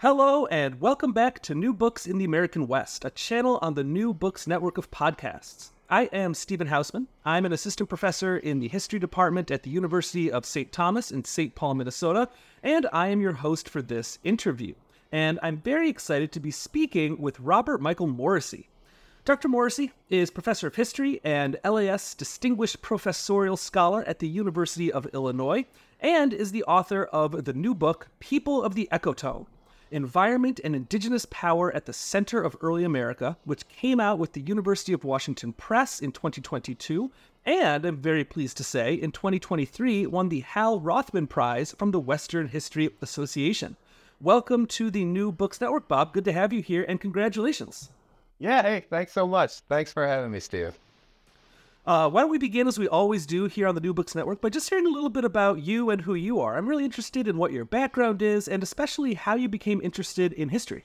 Hello, and welcome back to New Books in the American West, a channel on the New Books network of podcasts. I am Stephen Hausmann. I'm an assistant professor in the history department at the University of St. Thomas in St. Paul, Minnesota, and I am your host for this interview. And I'm very excited to be speaking with Robert Michael Morrissey. Dr. Morrissey is professor of history and LAS Distinguished Professorial Scholar at the University of Illinois, and is the author of the new book, People of the Ecotone Environment and Indigenous Power at the Center of Early America, which came out with the University of Washington Press in 2022, and I'm very pleased to say, in 2023 won the Hal Rothman Prize from the Western History Association. Welcome to the New Books Network, Bob. Good to have you here, and congratulations. Yeah, hey, thanks so much. Thanks for having me, Steve. Uh, why don't we begin as we always do here on the New Books Network by just hearing a little bit about you and who you are? I'm really interested in what your background is and especially how you became interested in history.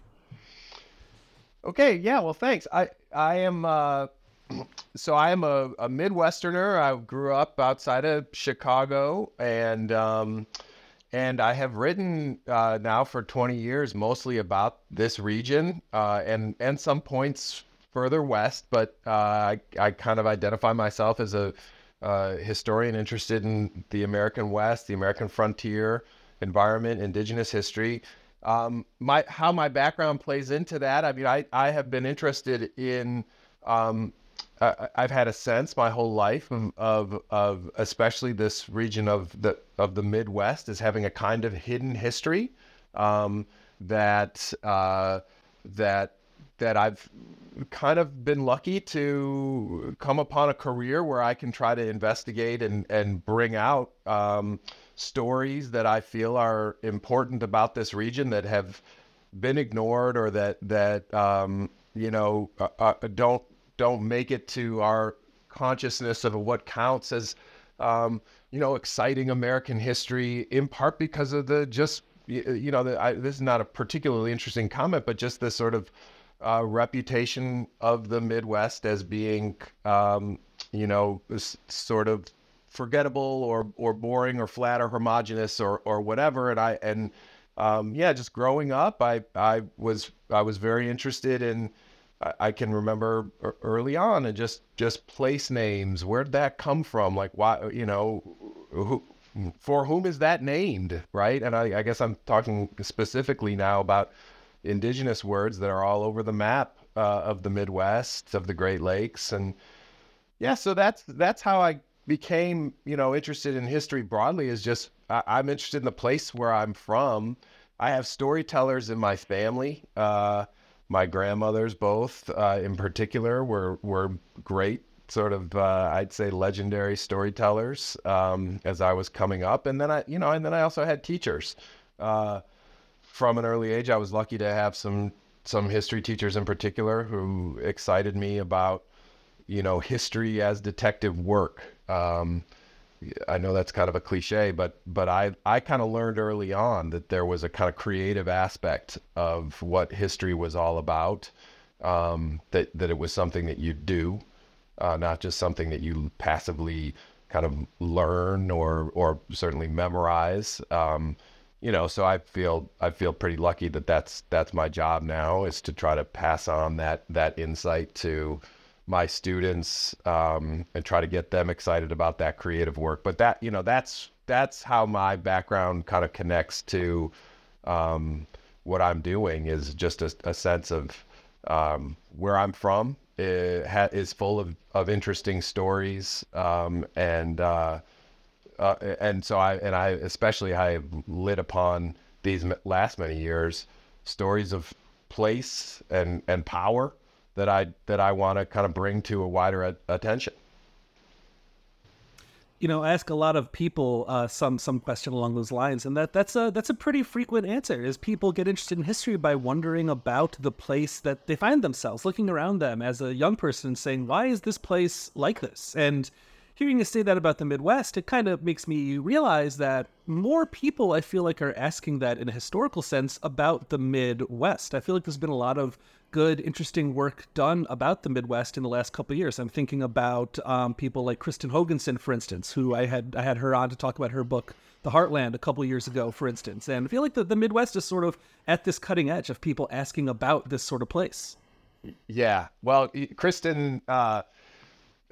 Okay, yeah, well, thanks. I I am uh, so I am a, a Midwesterner. I grew up outside of Chicago, and um, and I have written uh, now for 20 years mostly about this region uh, and and some points further west, but uh, I, I kind of identify myself as a uh, historian interested in the American West, the American frontier, environment, indigenous history. Um, my how my background plays into that. I mean, I, I have been interested in. Um, I, I've had a sense my whole life of, of, of especially this region of the of the Midwest as having a kind of hidden history um, that uh, that that I've kind of been lucky to come upon a career where I can try to investigate and, and bring out um, stories that I feel are important about this region that have been ignored or that that um, you know uh, uh, don't don't make it to our consciousness of what counts as um, you know exciting American history in part because of the just you know the, I, this is not a particularly interesting comment but just the sort of uh, reputation of the Midwest as being, um, you know, sort of forgettable or or boring or flat or homogenous or or whatever. And I and um, yeah, just growing up, I I was I was very interested in. I can remember early on and just just place names. Where'd that come from? Like why you know who for whom is that named, right? And I, I guess I'm talking specifically now about indigenous words that are all over the map uh, of the Midwest, of the Great Lakes, and yeah, so that's that's how I became, you know, interested in history broadly. Is just I, am interested in the place where I'm from. I have storytellers in my family. Uh, my grandmothers, both uh, in particular, were were great sort of uh, I'd say legendary storytellers um, as I was coming up, and then I you know and then I also had teachers. Uh, from an early age, I was lucky to have some some history teachers in particular who excited me about you know history as detective work. Um, I know that's kind of a cliche, but but I I kind of learned early on that there was a kind of creative aspect of what history was all about. Um, that that it was something that you do, uh, not just something that you passively kind of learn or or certainly memorize. Um, you know, so I feel I feel pretty lucky that that's that's my job now is to try to pass on that that insight to my students um, and try to get them excited about that creative work. But that you know that's that's how my background kind of connects to um, what I'm doing is just a, a sense of um, where I'm from it ha- is full of, of interesting stories um, and uh, uh, and so I and I especially I lit upon these last many years stories of place and and power that I that I want to kind of bring to a wider a- attention you know, I ask a lot of people uh, some some question along those lines, and that that's a that's a pretty frequent answer. Is people get interested in history by wondering about the place that they find themselves, looking around them as a young person, saying, "Why is this place like this?" And hearing you say that about the Midwest, it kind of makes me realize that more people, I feel like, are asking that in a historical sense about the Midwest. I feel like there's been a lot of good, interesting work done about the Midwest in the last couple years. I'm thinking about um, people like Kristin Hoganson, for instance, who I had I had her on to talk about her book, The Heartland, a couple years ago, for instance. And I feel like the, the Midwest is sort of at this cutting edge of people asking about this sort of place. Yeah. Well, Kristin. uh,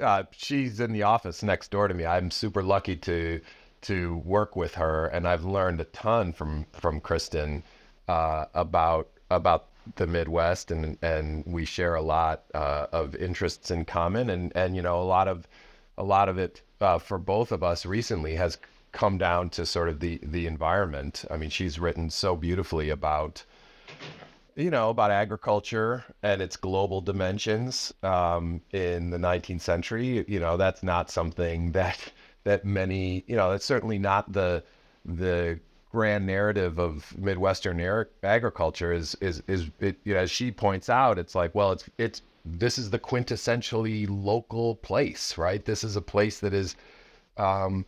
uh, she's in the office next door to me. I'm super lucky to to work with her, and I've learned a ton from from Kristin uh, about about the Midwest, and and we share a lot uh, of interests in common, and and you know a lot of a lot of it uh, for both of us recently has come down to sort of the the environment. I mean, she's written so beautifully about you know about agriculture and its global dimensions um, in the 19th century. You know, that's not something that that many you know that's certainly not the the grand narrative of Midwestern agriculture is is is it, you know, as she points out, it's like, well, it's it's this is the quintessentially local place, right? This is a place that is, um,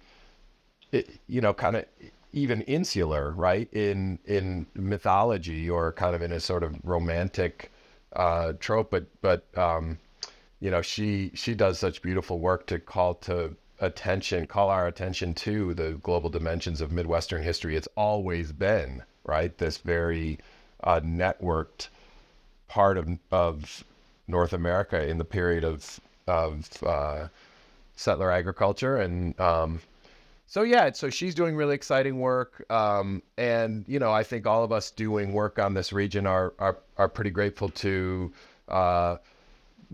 it, you know, kind of even insular, right? In in mythology or kind of in a sort of romantic uh, trope, but but um, you know, she she does such beautiful work to call to attention, call our attention to the global dimensions of Midwestern history. It's always been, right, this very uh, networked part of, of North America in the period of, of uh, settler agriculture. And um, so, yeah, so she's doing really exciting work. Um, and, you know, I think all of us doing work on this region are, are, are pretty grateful to. Uh,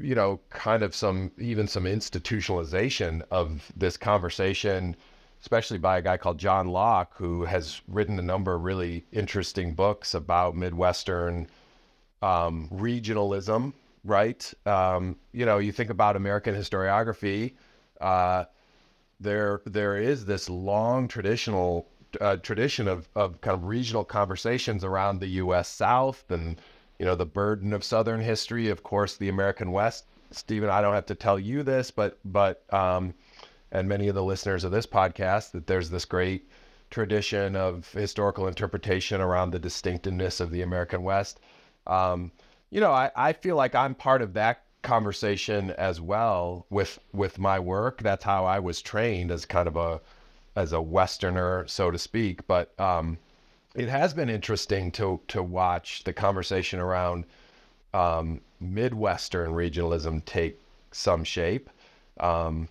you know, kind of some even some institutionalization of this conversation, especially by a guy called Jon Lauck, who has written a number of really interesting books about Midwestern um, regionalism. Right? Um, you know, you think about American historiography. Uh, there, there is this long traditional uh, tradition of, of kind of regional conversations around the U.S. South and you know, the burden of Southern history, of course, the American West. Stephen, I don't have to tell you this, but but um, and many of the listeners of this podcast that there's this great tradition of historical interpretation around the distinctiveness of the American West. Um, you know, I, I feel like I'm part of that conversation as well with with my work. That's how I was trained as kind of a as a Westerner, so to speak. But um, it has been interesting to to watch the conversation around um, Midwestern regionalism take some shape. Um,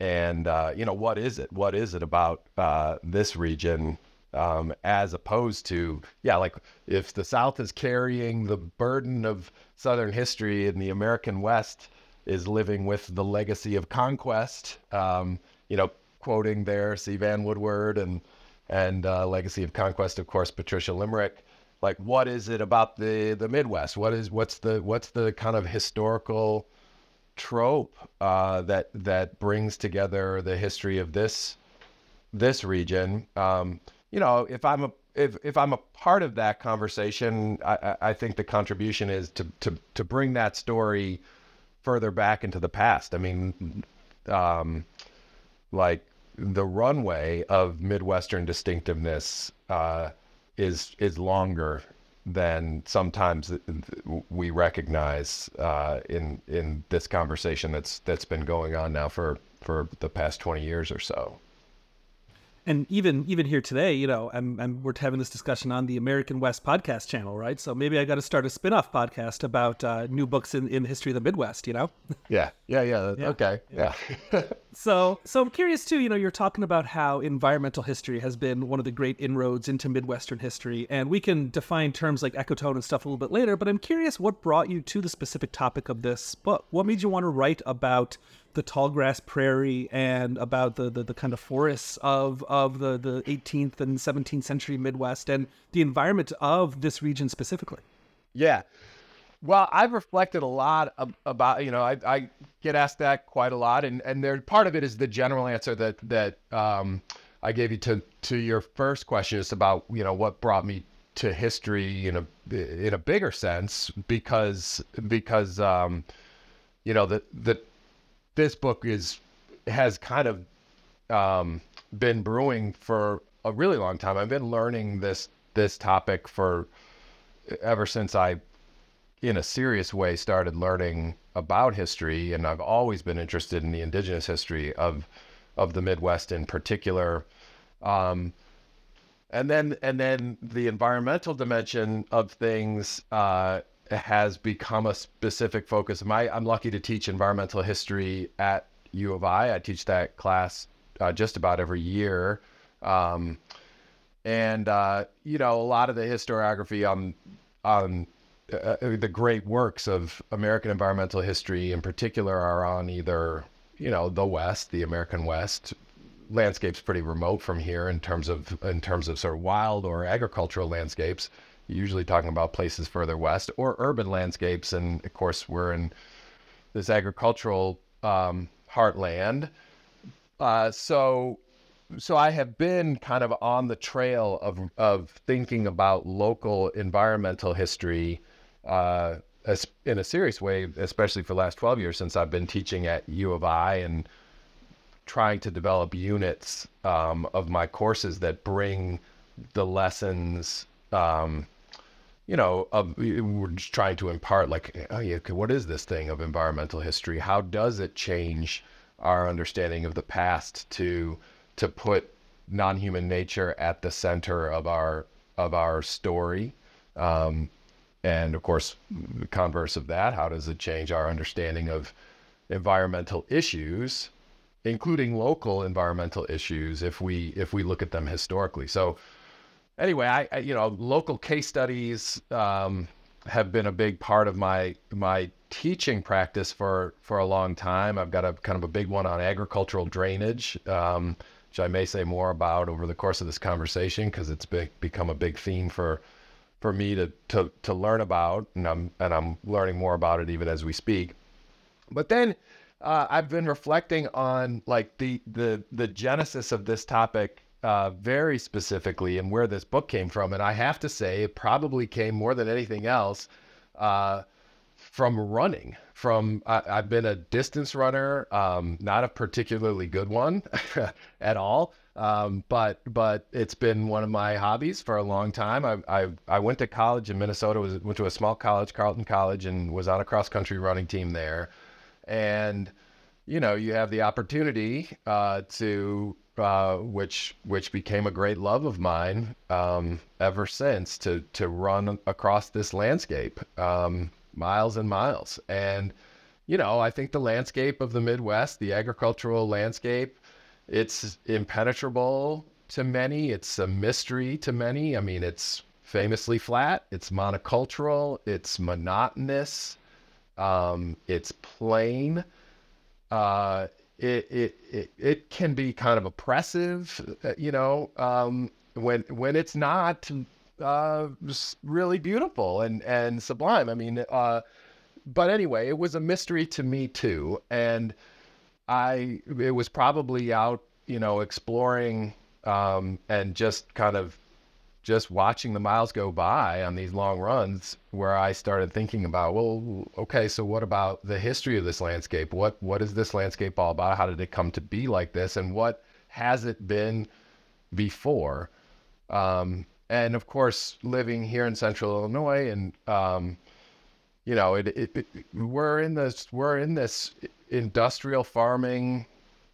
and uh, you know what is it? What is it about uh, this region um, as opposed to yeah, like if the South is carrying the burden of Southern history and the American West is living with the legacy of conquest. Um, you know, quoting there, C. Vann Woodward and and uh, Legacy of Conquest, of course, Patricia Limerick. Like, what is it about the the Midwest? What is what's the what's the kind of historical trope uh, that that brings together the history of this this region? Um, you know, if I'm a if if I'm a part of that conversation, I, I think the contribution is to to to bring that story further back into the past. I mean, um, like the runway of Midwestern distinctiveness uh, is is longer than sometimes we recognize uh, in in this conversation that's that's been going on now for for the past 20 years or so. And even even here today, you know, I'm, I'm we're having this discussion on the American West podcast channel, right? So maybe I got to start a spin-off podcast about uh, new books in in the history of the Midwest, you know? Yeah, yeah, yeah. yeah. Okay, yeah. yeah. so so i'm curious too you know you're talking about how environmental history has been one of the great inroads into midwestern history and we can define terms like ecotone and stuff a little bit later but i'm curious what brought you to the specific topic of this book what made you want to write about the tall grass prairie and about the, the, the kind of forests of, of the, the 18th and 17th century midwest and the environment of this region specifically. Yeah. Well, I've reflected a lot about, you know, I, I get asked that quite a lot, and and there part of it is the general answer that that um, I gave you to to your first question is about, you know, what brought me to history in a in a bigger sense because because um, you know that that this book is has kind of um, been brewing for a really long time. I've been learning this this topic for ever since I in a serious way started learning about history and I've always been interested in the indigenous history of of the Midwest in particular um, and then and then the environmental dimension of things uh, has become a specific focus my I'm lucky to teach environmental history at U of I I teach that class uh, just about every year um, and uh, you know a lot of the historiography on on uh, uh, the great works of American environmental history in particular are on either, you know, the West, the American West. Landscapes pretty remote from here in terms of in terms of sort of wild or agricultural landscapes. Usually talking about places further west or urban landscapes, and of course we're in this agricultural um, heartland. Uh, so so I have been kind of on the trail of of thinking about local environmental history uh, in a serious way, especially for the last 12 years since I've been teaching at U of I and trying to develop units um, of my courses that bring the lessons, um, you know, of, we're just trying to impart like, oh yeah, what is this thing of environmental history? How does it change our understanding of the past to to put non-human nature at the center of our of our story? Um, and of course, the converse of that, how does it change our understanding of environmental issues, including local environmental issues, if we if we look at them historically? So, anyway, I, I you know local case studies um, have been a big part of my my teaching practice for for a long time. I've got a kind of a big one on agricultural drainage. Um, which I may say more about over the course of this conversation because it's become a big theme for for me to to to learn about, and I'm and I'm learning more about it even as we speak. But then uh, I've been reflecting on like the the the genesis of this topic uh, very specifically and where this book came from, and I have to say it probably came more than anything else uh, from running. From I, have been a distance runner, um, not a particularly good one at all. Um, but but it's been one of my hobbies for a long time. I I, I went to college in Minnesota. Was went to a small college, Carleton College, and was on a cross country running team there. And you know, you have the opportunity uh, to uh, which which became a great love of mine um, ever since to to run across this landscape, um, miles and miles. And you know, I think the landscape of the Midwest, the agricultural landscape, it's impenetrable to many. It's a mystery to many. I mean, it's famously flat. It's monocultural. It's monotonous. Um, it's plain. Uh, it, it, it, it can be kind of oppressive, uh, you know, um, when, when it's not uh, really beautiful and, and sublime. I mean, uh, but anyway, it was a mystery to me too. And I it was probably out, you know, exploring um, and just kind of just watching the miles go by on these long runs where I started thinking about, well, okay, so what about the history of this landscape? What what is this landscape all about? How did it come to be like this? And what has it been before? Um, and of course, living here in Central Illinois, and um, you know, it, it, it, we're in this we're in this industrial farming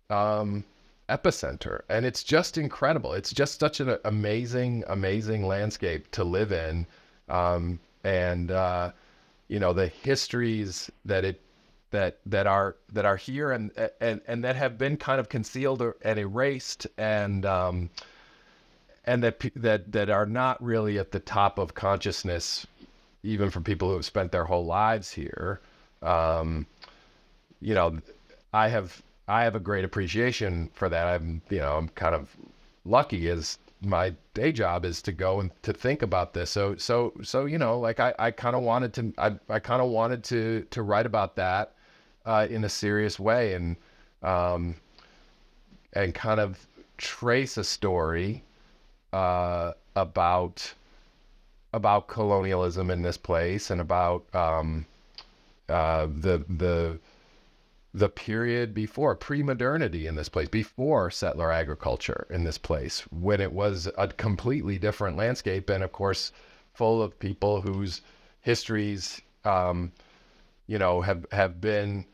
um, epicenter. And it's just incredible. It's just such an amazing, amazing landscape to live in. Um, and, uh, you know, the histories that it, that that are that are here and and and that have been kind of concealed and erased and um, and that that that are not really at the top of consciousness, even for people who have spent their whole lives here. Um, you know, I have I have a great appreciation for that. I'm you know I'm kind of lucky as my day job is to go and to think about this. So so so you know like I, I kind of wanted to I, I kind of wanted to to write about that uh, in a serious way and um, and kind of trace a story uh, about about colonialism in this place and about um, uh, the the the period before pre-modernity in this place, before settler agriculture in this place, when it was a completely different landscape, and of course, full of people whose histories, um, you know, have have been,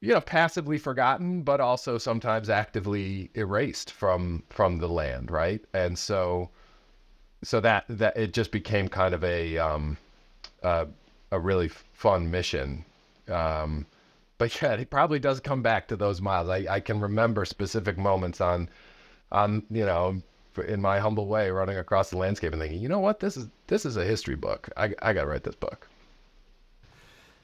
you know, passively forgotten, but also sometimes actively erased from from the land, right? And so, so that that it just became kind of a um, uh, a really fun mission. Um, but yeah, it probably does come back to those miles. I, I can remember specific moments on, on you know, in my humble way, running across the landscape and thinking, you know what, this is this is a history book. I I got to write this book.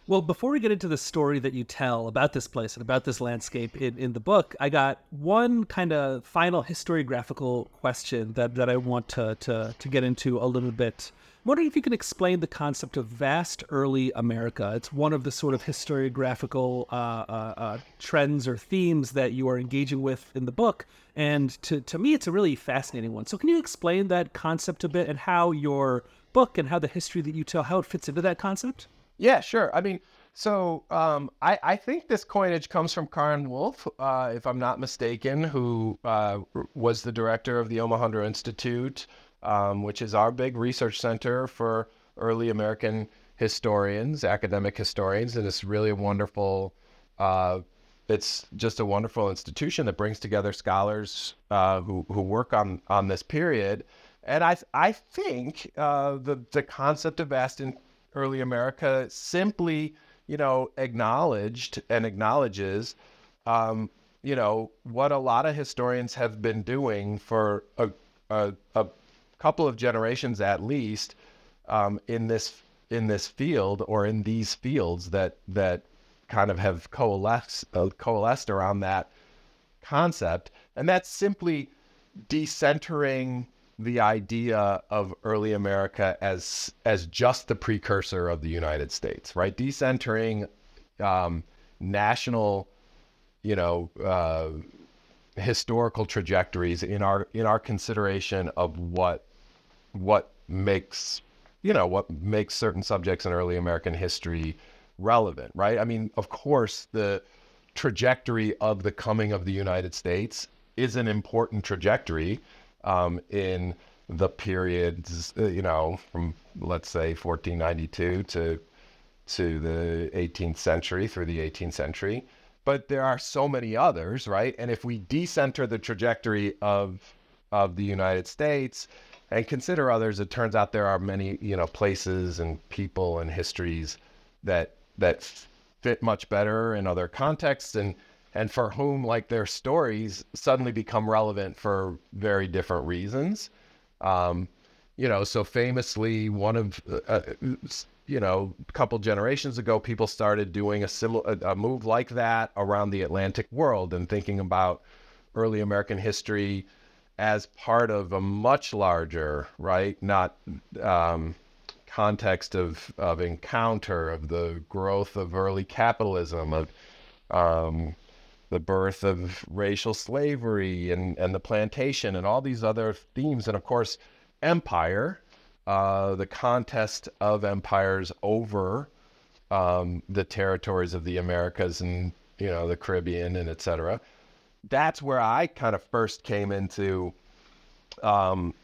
Well, before we get into the story that you tell about this place and about this landscape in, in the book, I got one kind of final historiographical question that, that I want to, to, to get into a little bit wondering if you can explain the concept of vast early America. It's one of the sort of historiographical uh, uh, uh, trends or themes that you are engaging with in the book. And to, to me, it's a really fascinating one. So, can you explain that concept a bit and how your book and how the history that you tell, how it fits into that concept? Yeah, sure. I mean, so um, I, I, think this coinage comes from Karin Wulf, uh, if I'm not mistaken, who uh, was the director of the Omohundro Institute um, which is our big research center for early American historians, academic historians, and it's really a wonderful. Uh, it's just a wonderful institution that brings together scholars uh, who who work on on this period, and I I think uh, the the concept of vast in early America simply you know acknowledged and acknowledges. Um, you know what a lot of historians have been doing for a, a, a couple of generations at least um, in this in this field or in these fields that that kind of have coalesced uh, coalesced around that concept, and that's simply decentering the idea of early America as as just the precursor of the United States, right? Decentering um, national, you know, uh, historical trajectories in our in our consideration of what what makes you know what makes certain subjects in early American history relevant, right? I mean, of course, the trajectory of the coming of the United States is an important trajectory um, in the periods, uh, you know, from let's say 1492 to to the 18th century through the 18th century. But there are so many others, right? And if we decenter the trajectory of of the United States, and consider others, it turns out there are many, you know, places and people and histories that that fit much better in other contexts and and for whom like their stories suddenly become relevant for very different reasons. Um, you know, so famously, one of uh, you know, a couple generations ago, people started doing a similar a move like that around the Atlantic world and thinking about early American history as part of a much larger, right? Not um, context of of encounter of the growth of early capitalism, of um, the birth of racial slavery and and the plantation and all these other themes, and of course, empire, uh, the contest of empires over um, the territories of the Americas and you know the Caribbean and et cetera that's where I kind of first came into um,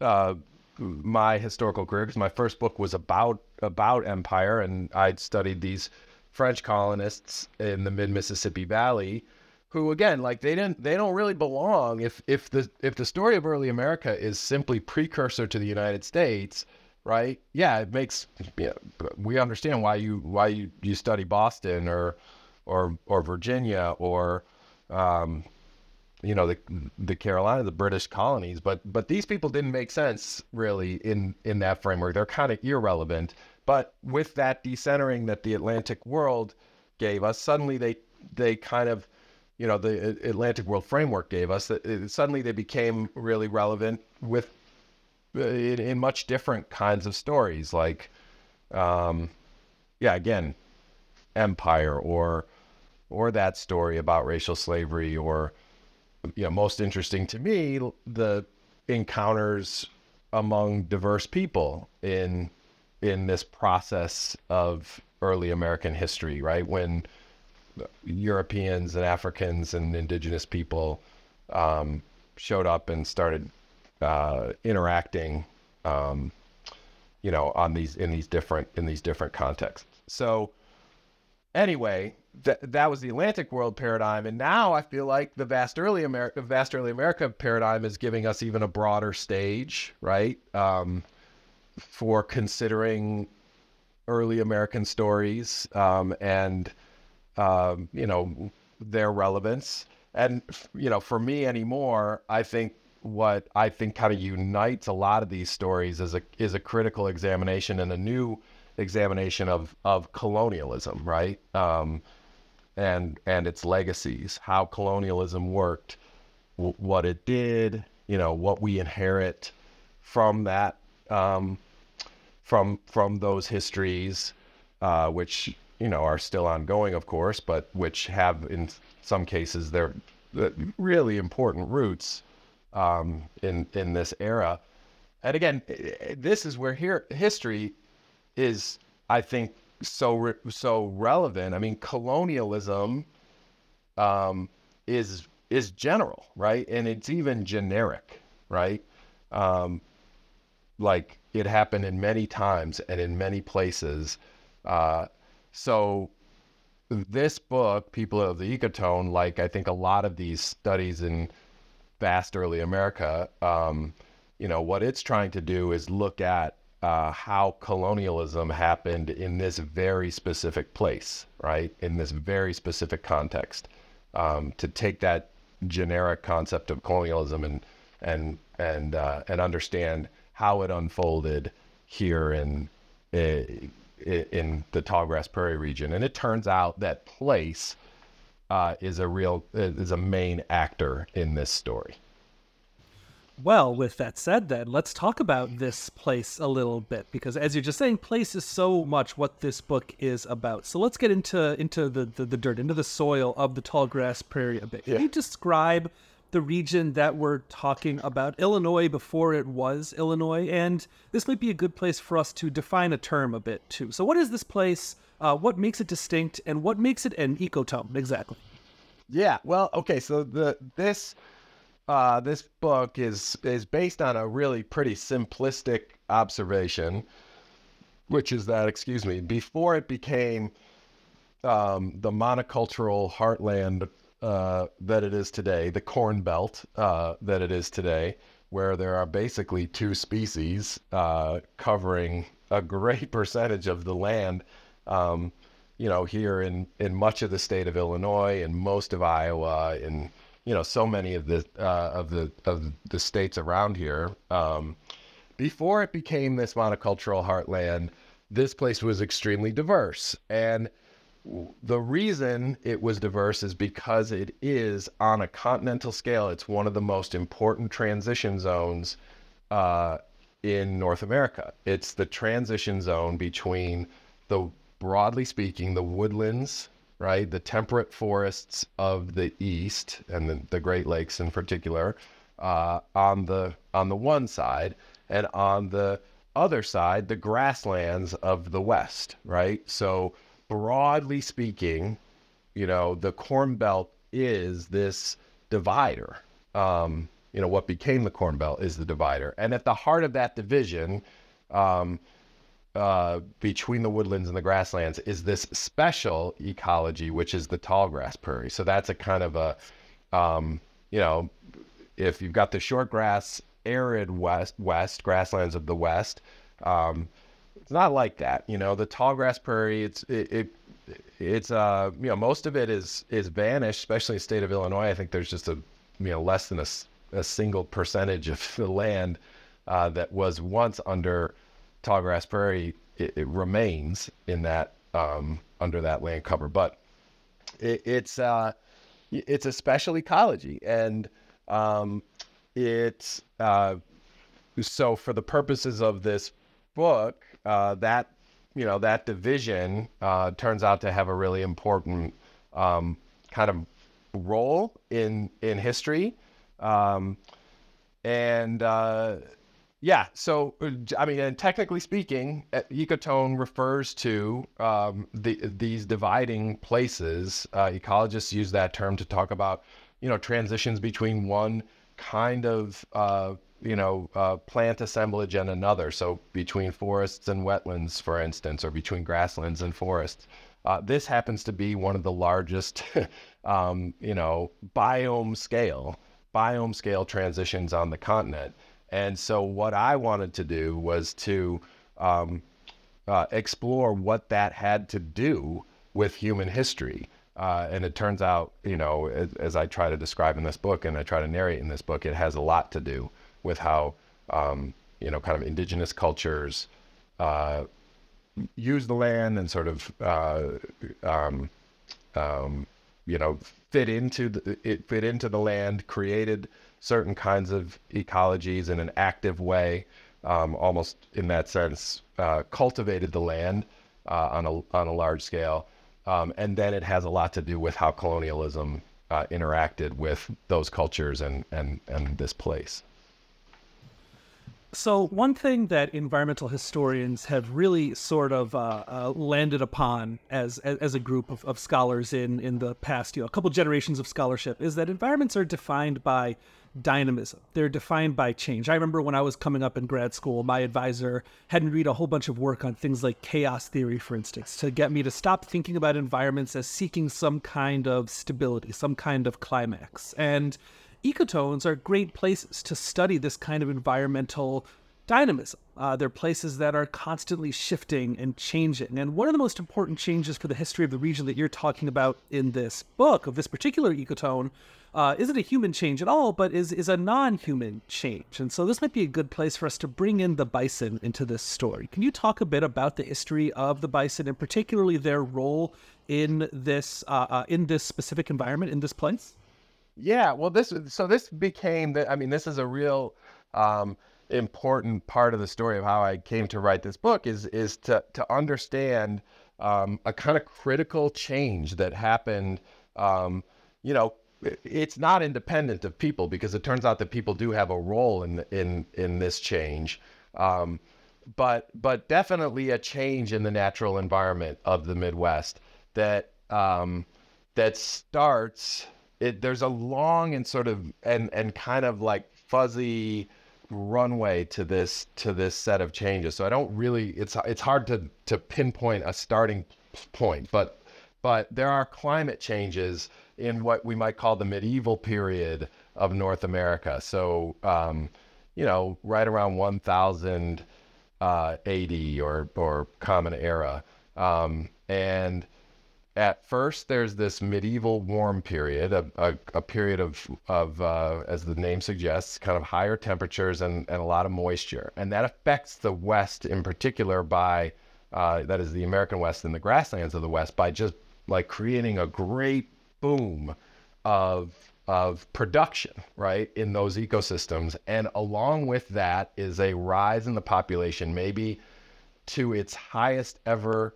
uh, my historical career because my first book was about about empire, and I'd studied these French colonists in the mid Mississippi Valley, who again, like they didn't they don't really belong if if the if the story of early America is simply precursor to the United States, right? Yeah, it makes yeah, we understand why you why you, you study Boston or or or Virginia or um, you know the the Carolina, the British colonies, but but these people didn't make sense really in in that framework. They're kind of irrelevant. But with that decentering that the Atlantic world gave us, suddenly they they kind of you know the Atlantic world framework gave us that suddenly they became really relevant with in, in much different kinds of stories like um yeah again empire or or that story about racial slavery or you know most interesting to me the encounters among diverse people in in this process of early American history, right? When Europeans and Africans and indigenous people um, showed up and started uh, interacting, um, you know, on these in these different in these different contexts. So anyway, that that was the Atlantic world paradigm, and now I feel like the vast early America, vast early America paradigm is giving us even a broader stage, right, um, for considering early American stories um, and um, you know their relevance. And you know, for me anymore, I think what I think kind of unites a lot of these stories is a is a critical examination and a new examination of of colonialism, right? Um, and and its legacies, how colonialism worked, w- what it did, you know, what we inherit from that, um, from from those histories, uh, which you know are still ongoing, of course, but which have in some cases their really important roots um, in in this era. And again, this is where here history is, I think, so re- so relevant. I mean, colonialism um, is is general, right? And it's even generic, right? Um, like it happened in many times and in many places. Uh, so this book, People of the Ecotone, like I think a lot of these studies in vast early America, um, you know, what it's trying to do is look at uh, how colonialism happened in this very specific place, right? In this very specific context. Um, to take that generic concept of colonialism and and and uh, and understand how it unfolded here in in the Tallgrass Prairie region, and it turns out that place uh, is a real is a main actor in this story. Well, with that said, then let's talk about this place a little bit because, as you're just saying, place is so much what this book is about. So let's get into into the the, the dirt, into the soil of the tall grass prairie a bit. Can yeah. you describe the region that we're talking about, Illinois before it was Illinois? And this might be a good place for us to define a term a bit too. So, what is this place? Uh, what makes it distinct, and what makes it an ecotone exactly? Yeah. Well, okay. So the this uh, this book is is based on a really pretty simplistic observation, which is that, excuse me, before it became um, the monocultural heartland uh, that it is today, the Corn Belt uh, that it is today, where there are basically two species uh, covering a great percentage of the land. Um, you know, here in in much of the state of Illinois and most of Iowa and you know so many of the uh, of the of the states around here. Um, before it became this monocultural heartland, this place was extremely diverse, and the reason it was diverse is because it is on a continental scale. It's one of the most important transition zones uh, in North America. It's the transition zone between the broadly speaking the woodlands right? The temperate forests of the east and the, the Great Lakes in particular uh, on the on the one side, and on the other side, the grasslands of the west, right? So broadly speaking, you know, the Corn Belt is this divider. Um, you know, what became the Corn Belt is the divider, and at the heart of that division. Um, uh, between the woodlands and the grasslands is this special ecology, which is the tall grass prairie. So that's a kind of a, um, you know, if you've got the short grass, arid west, west grasslands of the west, Um, it's not like that. You know, the tall grass prairie, it's it, it it's uh you know most of it is is vanished, especially in the state of Illinois. I think there's just a you know less than a, a single percentage of the land uh, that was once under tall grass prairie. It, it remains in that um, under that land cover, but it, it's uh it's a special ecology and um, it's uh, so for the purposes of this book, uh, that you know that division uh, turns out to have a really important um, kind of role in in history, um, and uh, yeah. So I mean, and technically speaking, uh, ecotone refers to um, the, these dividing places. Uh, ecologists use that term to talk about you know transitions between one kind of uh, you know, uh, plant assemblage and another. So between forests and wetlands, for instance, or between grasslands and forests. Uh, this happens to be one of the largest, um, you know, biome scale, biome scale transitions on the continent. And so what I wanted to do was to um, uh, explore what that had to do with human history. Uh, and it turns out, you know, as, as, I try to describe in this book and I try to narrate in this book, it has a lot to do with how um, you know kind of indigenous cultures uh, use the land and sort of uh, um, um, you know fit into the, it fit into the land, created certain kinds of ecologies in an active way, um, almost in that sense, uh, cultivated the land uh, on a on a large scale, um, and then it has a lot to do with how colonialism uh, interacted with those cultures and and and this place. So, one thing that environmental historians have really sort of uh, uh, landed upon as, as, as a group of, of scholars in in the past, you know, a couple generations of scholarship, is that environments are defined by dynamism. They're defined by change. I remember when I was coming up in grad school, my advisor had me read a whole bunch of work on things like chaos theory, for instance, to get me to stop thinking about environments as seeking some kind of stability, some kind of climax, and ecotones are great places to study this kind of environmental dynamism. Uh, they're places that are constantly shifting and changing. And one of the most important changes for the history of the region that you're talking about in this book, of this particular ecotone, uh, isn't a human change at all, but is, is a non human change. And so this might be a good place for us to bring in the bison into this story. Can you talk a bit about the history of the bison and particularly their role in this, uh, uh in this specific environment, in this place? Yeah, well, this so this became the. I mean, this is a real um, important part of the story of how I came to write this book is is to to understand um, a kind of critical change that happened. Um, you know, it's not independent of people because it turns out that people do have a role in in in this change. Um, but but definitely a change in the natural environment of the Midwest that um, that starts it there's a long and sort of and and kind of like fuzzy runway to this to this set of changes. So I don't really it's it's hard to to pinpoint a starting point, but but there are climate changes in what we might call the medieval period of North America. So um, you know, right around 1000 uh, AD or or Common Era, um, and at first there's this medieval warm period, a, a, a period of, of uh, as the name suggests, kind of higher temperatures and, and a lot of moisture. And that affects the West in particular by, uh, that is the American West and the grasslands of the West, by just like creating a great boom of, of production, right, in those ecosystems. And along with that is a rise in the population, maybe to its highest ever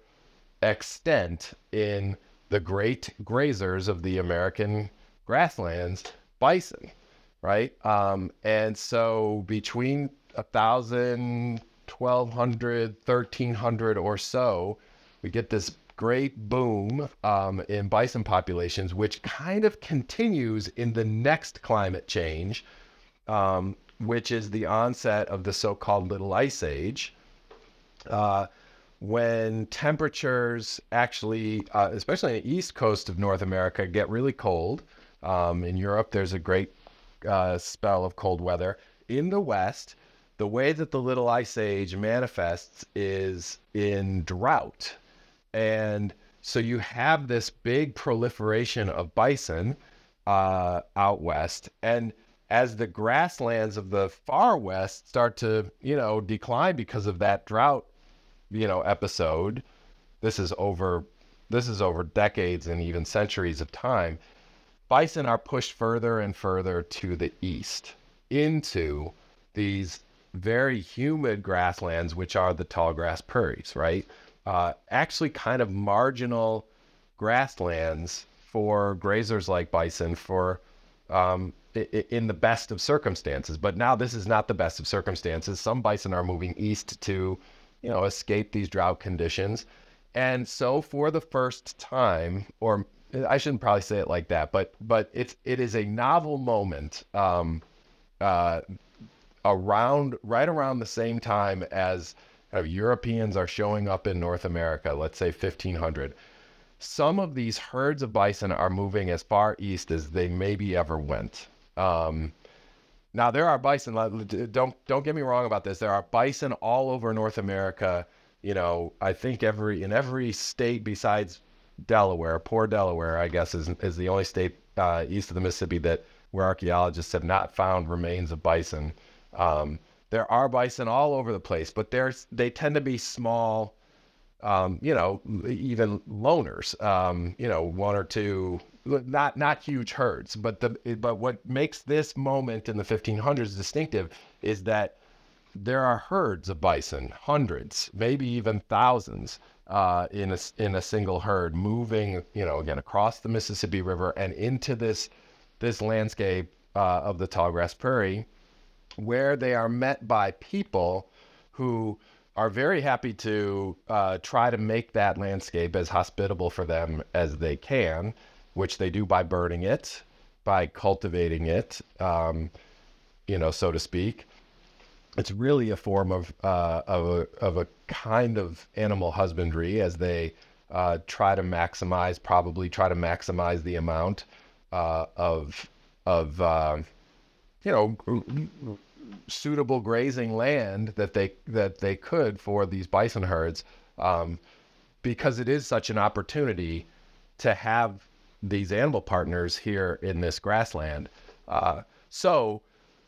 extent in the great grazers of the American grasslands, bison, right? Um, and so between a thousand, twelve hundred, thirteen hundred or so, we get this great boom um, in bison populations, which kind of continues in the next climate change, um, which is the onset of the so-called Little Ice Age. Uh, when temperatures actually, uh, especially in the east coast of North America, get really cold. Um, in Europe, there's a great uh, spell of cold weather. In the west, the way that the Little Ice Age manifests is in drought. And so you have this big proliferation of bison uh, out west. And as the grasslands of the far west start to, you know, decline because of that drought, you know, episode, this is over this is over decades and even centuries of time. Bison are pushed further and further to the east into these very humid grasslands, which are the tall grass prairies, right? Uh, actually, kind of marginal grasslands for grazers like bison for um, in the best of circumstances. But now this is not the best of circumstances. Some bison are moving east to, you know, escape these drought conditions. And so for the first time, or I shouldn't probably say it like that, but but it's it is a novel moment um, uh, around right around the same time as kind of Europeans are showing up in North America, let's say 1500. Some of these herds of bison are moving as far east as they maybe ever went. Um, now there are bison. Don't don't get me wrong about this. There are bison all over North America. You know, I think every in every state besides Delaware, poor Delaware, I guess, is is the only state uh, east of the Mississippi that where archaeologists have not found remains of bison. Um, there are bison all over the place, but there's they tend to be small, um, you know, even loners. Um, you know, one or two, not not huge herds. But the but what makes this moment in the 1500s distinctive is that there are herds of bison, hundreds, maybe even thousands, uh, in a in a single herd, moving, you know, again across the Mississippi River and into this this landscape uh, of the tallgrass prairie where they are met by people who are very happy to uh, try to make that landscape as hospitable for them as they can, which they do by burning it, by cultivating it, um, you know, so to speak. It's really a form of uh, of a of a kind of animal husbandry as they uh, try to maximize, probably try to maximize the amount uh, of of uh, you know suitable grazing land that they that they could for these bison herds, um, because it is such an opportunity to have these animal partners here in this grassland. Uh, so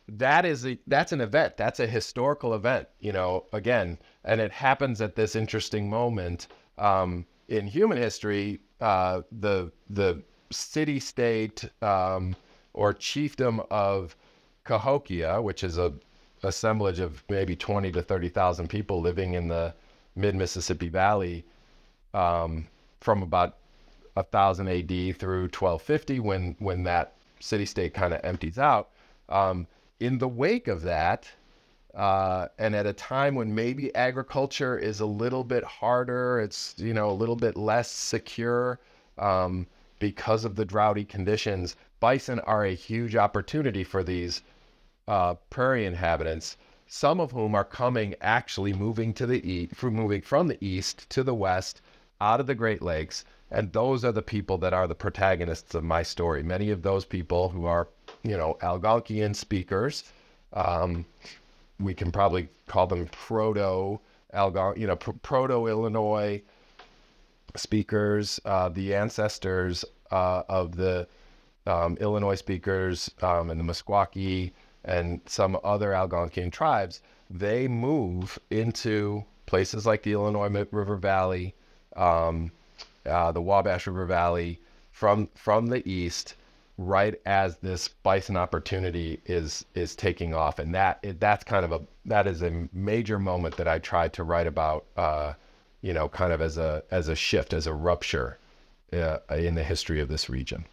that is a that's an event. That's a historical event. You know, again, and it happens at this interesting moment um, in human history. Uh, the the city state um, or chiefdom of Cahokia, which is a assemblage of maybe 20 to 30,000 people living in the mid Mississippi Valley um, from about 1000 AD through 1250 when when that city state kind of empties out. Um, in the wake of that, uh, and at a time when maybe agriculture is a little bit harder, it's you know a little bit less secure um, because of the droughty conditions. Bison are a huge opportunity for these uh, prairie inhabitants, some of whom are coming actually moving to the east, from moving from the east to the west, out of the Great Lakes, and those are the people that are the protagonists of my story. Many of those people who are, you know, Algonquian speakers, um, we can probably call them proto Algon, you know, pr- proto Illinois speakers, uh, the ancestors uh, of the um, Illinois speakers um, and the Meskwaki and some other Algonquian tribes, they move into places like the Illinois River Valley, um, uh, the Wabash River Valley, from from the east, right as this bison opportunity is is taking off, and that that's kind of a that is a major moment that I tried to write about, uh, you know, kind of as a as a shift, as a rupture uh, in the history of this region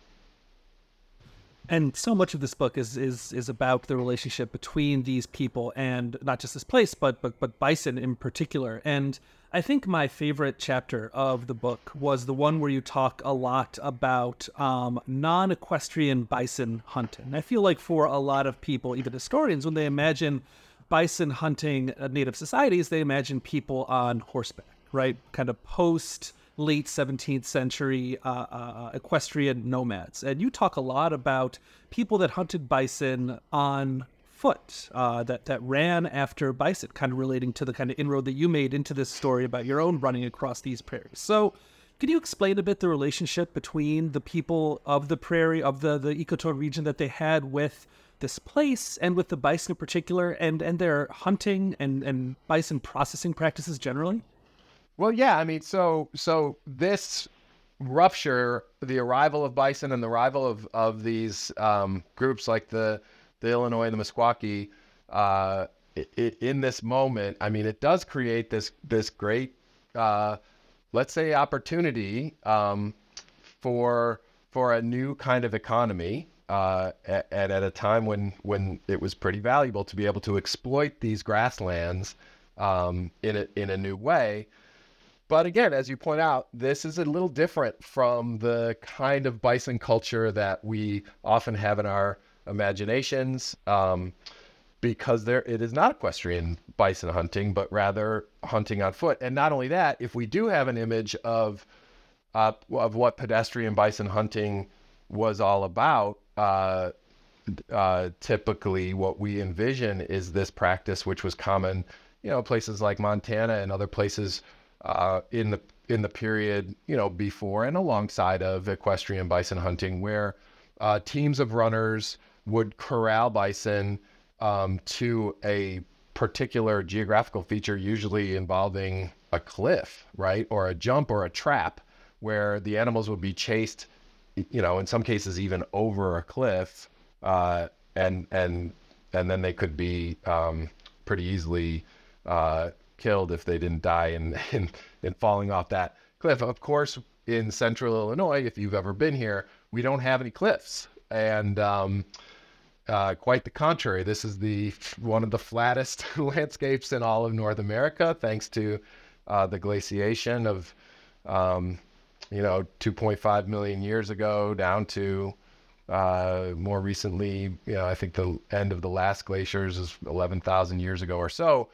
and so much of this book is is is about the relationship between these people and not just this place but but but bison in particular. And i think my favorite chapter of the book was the one where you talk a lot about um, non-equestrian bison hunting. I feel like for a lot of people even historians when they imagine bison hunting native societies they imagine people on horseback right? Kind of post late 17th century uh, uh, equestrian nomads. And you talk a lot about people that hunted bison on foot uh, that that ran after bison, kind of relating to the kind of inroad that you made into this story about your own running across these prairies. So, can you explain a bit the relationship between the people of the prairie of the the ecotone region that they had with this place and with the bison in particular, and and their hunting and and bison processing practices generally? Well, yeah, I mean, so so this rupture, the arrival of bison and the arrival of of these um, groups like the the Illinois and the Meskwaki, uh, it, it, in this moment, I mean, it does create this this great, uh, let's say, opportunity um, for for a new kind of economy. Uh, and at a time when when it was pretty valuable to be able to exploit these grasslands um, in a in a new way. But again, as you point out, this is a little different from the kind of bison culture that we often have in our imaginations, um, because there it is not equestrian bison hunting, but rather hunting on foot. And not only that, if we do have an image of uh, of what pedestrian bison hunting was all about, uh, uh, typically what we envision is this practice, which was common, you know, places like Montana and other places uh, in the in the period, you know, before and alongside of equestrian bison hunting, where uh, teams of runners would corral bison um, to a particular geographical feature, usually involving a cliff, right, or a jump or a trap, where the animals would be chased, you know, in some cases even over a cliff, uh, and and and then they could be um, pretty easily uh, killed if they didn't die in, in, in falling off that cliff. Of course, in central Illinois, if you've ever been here, we don't have any cliffs. And um, uh, quite the contrary, this is the one of the flattest landscapes in all of North America, thanks to uh, the glaciation of, um, you know, 2.5 million years ago down to uh, more recently, you know, I think the end of the last glaciers is 11,000 years ago or so.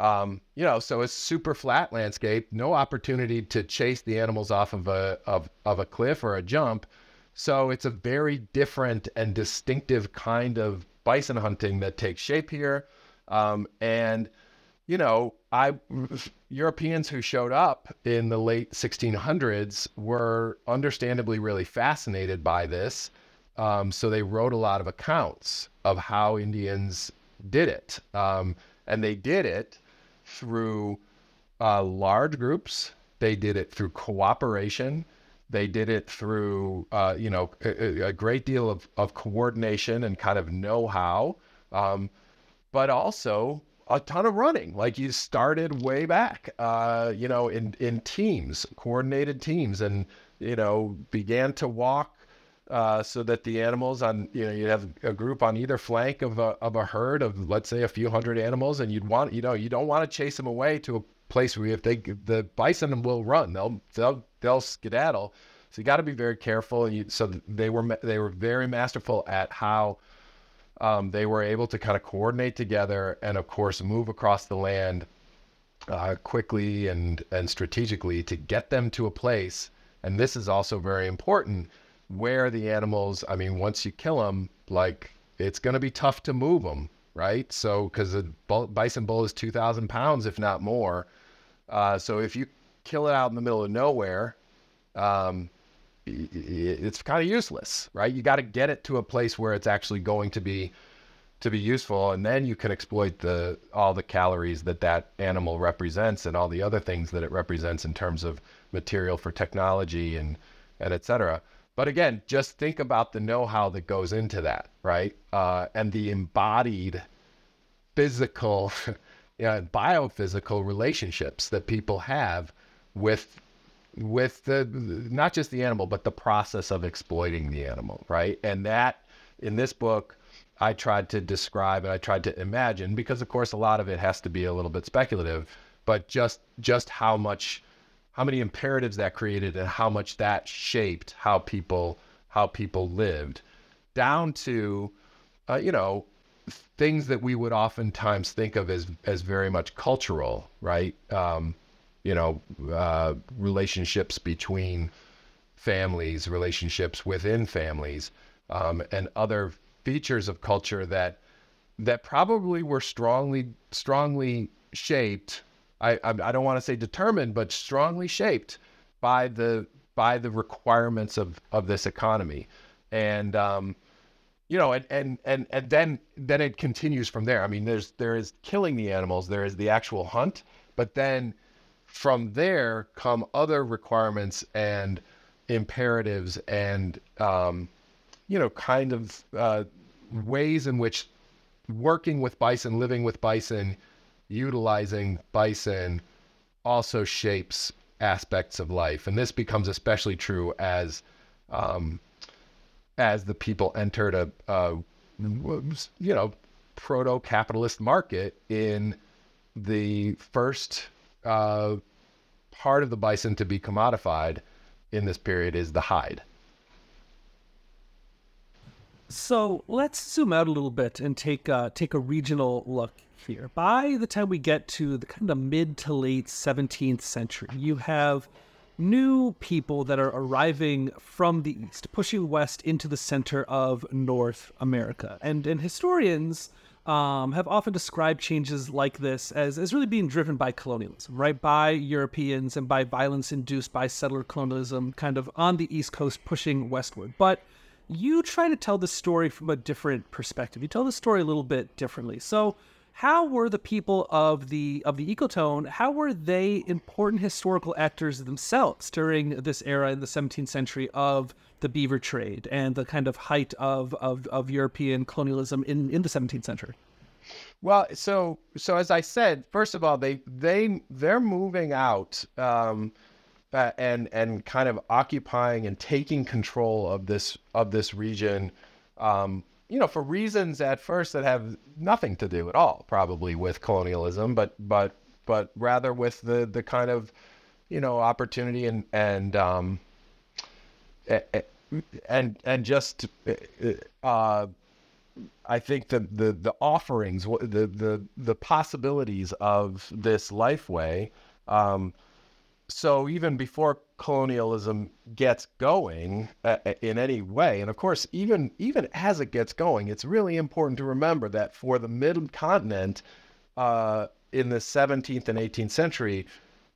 Um, you know, so it's super flat landscape, no opportunity to chase the animals off of a of, of a cliff or a jump. So it's a very different and distinctive kind of bison hunting that takes shape here. Um, and you know, I Europeans who showed up in the late 1600s were understandably really fascinated by this. Um, so they wrote a lot of accounts of how Indians did it, um, and they did it through uh, large groups. They did it through cooperation. They did it through, uh, you know, a, a, great deal of, of coordination and kind of know-how, um, but also a ton of running. Like you started way back, uh, you know, in in teams, coordinated teams, and you know began to walk uh, so that the animals on you know you have a group on either flank of a of a herd of let's say a few hundred animals, and you'd want you know you don't want to chase them away to a place where if they the bison will run, they'll they'll they'll skedaddle. So you got to be very careful. And you, so they were they were very masterful at how um, they were able to kind of coordinate together and of course move across the land uh, quickly and and strategically to get them to a place. And this is also very important where the animals, I mean, once you kill them, like it's going to be tough to move them, right? So, because a bison bull is 2,000 pounds, if not more. Uh, so, if you kill it out in the middle of nowhere, um, it's kind of useless, right? You got to get it to a place where it's actually going to be to be useful, and then you can exploit the all the calories that that animal represents and all the other things that it represents in terms of material for technology and and et cetera. But again, just think about the know how that goes into that, right? Uh, and the embodied physical, yeah, biophysical relationships that people have with with the not just the animal but the process of exploiting the animal right and that in this book i tried to describe and i tried to imagine because of course a lot of it has to be a little bit speculative but just just how much how many imperatives that created and how much that shaped how people how people lived down to uh, you know things that we would oftentimes think of as as very much cultural right um, you know uh, relationships between families relationships within families um, and other features of culture that that probably were strongly strongly shaped. I I, don't want to say determined, but strongly shaped by the by the requirements of of this economy, and um, you know, and and and and then then it continues from there. I mean, there's there is killing the animals, there is the actual hunt, but then from there come other requirements and imperatives and um, you know, kind of uh, ways in which working with bison, living with bison, utilizing bison also shapes aspects of life. And this becomes especially true as um, as the people entered a, a you know proto-capitalist market in the first uh, part of the bison to be commodified in this period is the hide. So let's zoom out a little bit and take uh, take a regional look here. By the time we get to the kind of mid to late 17th century, you have new people that are arriving from the east, pushing west into the center of North America, and and historians. Um, have often described changes like this as, as really being driven by colonialism, right? By Europeans and by violence induced by settler colonialism, kind of on the East Coast pushing westward. But you try to tell the story from a different perspective. You tell the story a little bit differently. So, how were the people of the of the ecotone? How were they important historical actors themselves during this era in the 17th century of the beaver trade and the kind of height of of, of European colonialism in, in the 17th century? Well, so so as I said, first of all, they they they're moving out. Um, uh, and and kind of occupying and taking control of this of this region um, you know for reasons at first that have nothing to do at all probably with colonialism but but but rather with the the kind of you know opportunity and and um, and and just uh, I think the, the the offerings the the the possibilities of this lifeway um, so even before colonialism gets going uh, uh, in any way, and of course, even even as it gets going, it's really important to remember that for the mid continent uh, in the 17th and 18th century,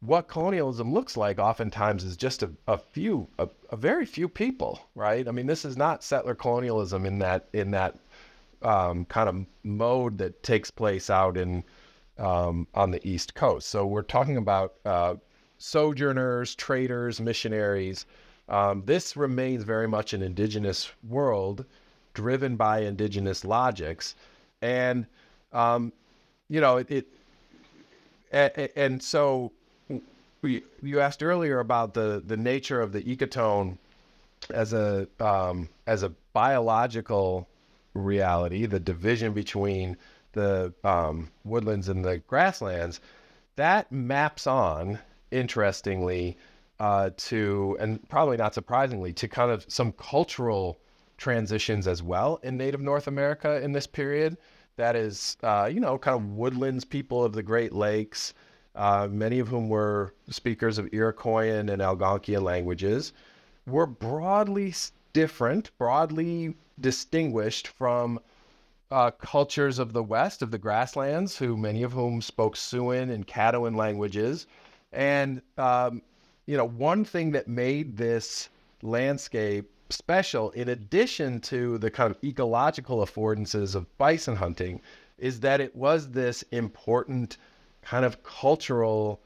what colonialism looks like oftentimes is just a, a few, a, a, very few people, right? I mean, this is not settler colonialism in that in that um, kind of mode that takes place out in um, on the East Coast. So we're talking about uh, sojourners, traders, missionaries. Um, this remains very much an indigenous world driven by indigenous logics. And, um, you know, it, it and, and so we, you asked earlier about the, the nature of the ecotone as a, um, as a biological reality, the division between the um, woodlands and the grasslands, that maps on interestingly, uh, to, and probably not surprisingly, to kind of some cultural transitions as well in Native North America in this period. That is, uh, you know, kind of woodlands people of the Great Lakes, uh, many of whom were speakers of Iroquoian and Algonquian languages, were broadly different, broadly distinguished from uh, cultures of the West, of the grasslands, who many of whom spoke Siouan and Caddoan languages, and, um, you know, one thing that made this landscape special, in addition to the kind of ecological affordances of bison hunting, is that it was this important kind of cultural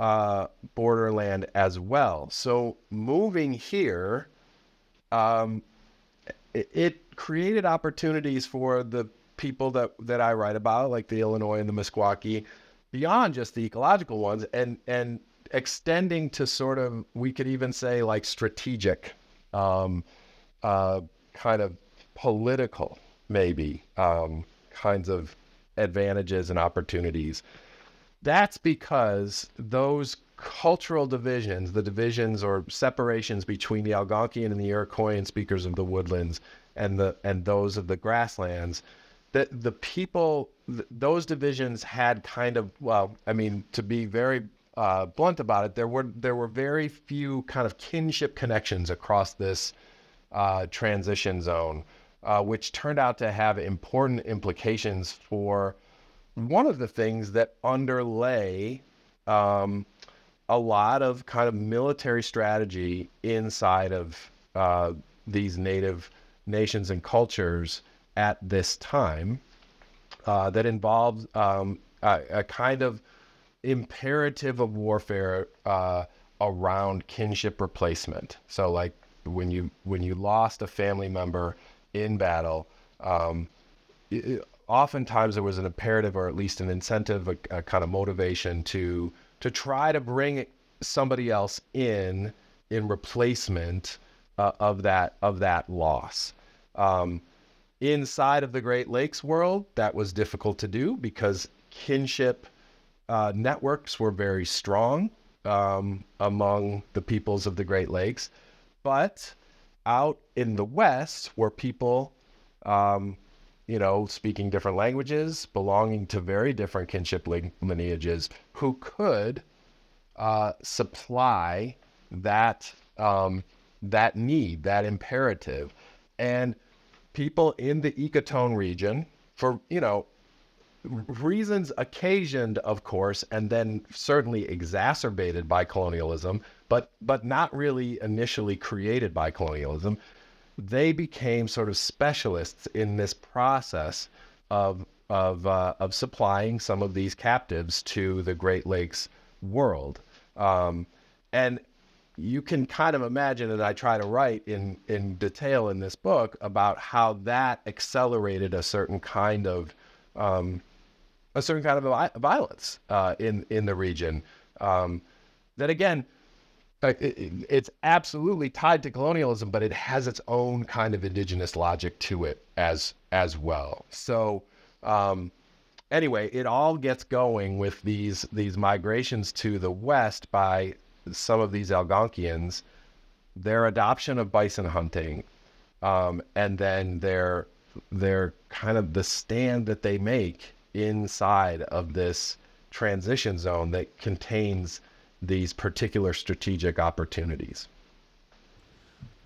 uh, borderland as well. So moving here, um, it, it, created opportunities for the people that that I write about, like the Illinois and the Meskwaki, beyond just the ecological ones and and extending to sort of we could even say like strategic um, uh, kind of political maybe um, kinds of advantages and opportunities. That's because those cultural divisions the divisions or separations between the algonquian and the iroquoian speakers of the woodlands and the and those of the grasslands that the people th- those divisions had kind of well i mean to be very uh, blunt about it there were there were very few kind of kinship connections across this uh, transition zone uh, which turned out to have important implications for one of the things that underlay um, a lot of kind of military strategy inside of uh, these native nations and cultures at this time uh, that involved um, a, a, kind of imperative of warfare uh, around kinship replacement. So, like when you when you lost a family member in battle, um, it, oftentimes there was an imperative or at least an incentive, a, a kind of motivation to to try to bring somebody else in in replacement uh, of that of that loss. Um, inside of the Great Lakes world, that was difficult to do because kinship uh, networks were very strong um, among the peoples of the Great Lakes, but out in the West, where people um, you know, speaking different languages, belonging to very different kinship lineages, who could uh, supply that um, that need, that imperative, and people in the Ecotone region, for you know, reasons occasioned, of course, and then certainly exacerbated by colonialism, but but not really initially created by colonialism they became sort of specialists in this process of of uh, of supplying some of these captives to the Great Lakes world. Um, and you can kind of imagine that I try to write in in detail in this book about how that accelerated a certain kind of um, a certain kind of violence uh, in in the region. Um, that again it's absolutely tied to colonialism, but it has its own kind of indigenous logic to it as as well. So um, anyway, it all gets going with these these migrations to the west by some of these Algonquians, their adoption of bison hunting, um, and then their their kind of the stand that they make inside of this transition zone that contains these particular strategic opportunities.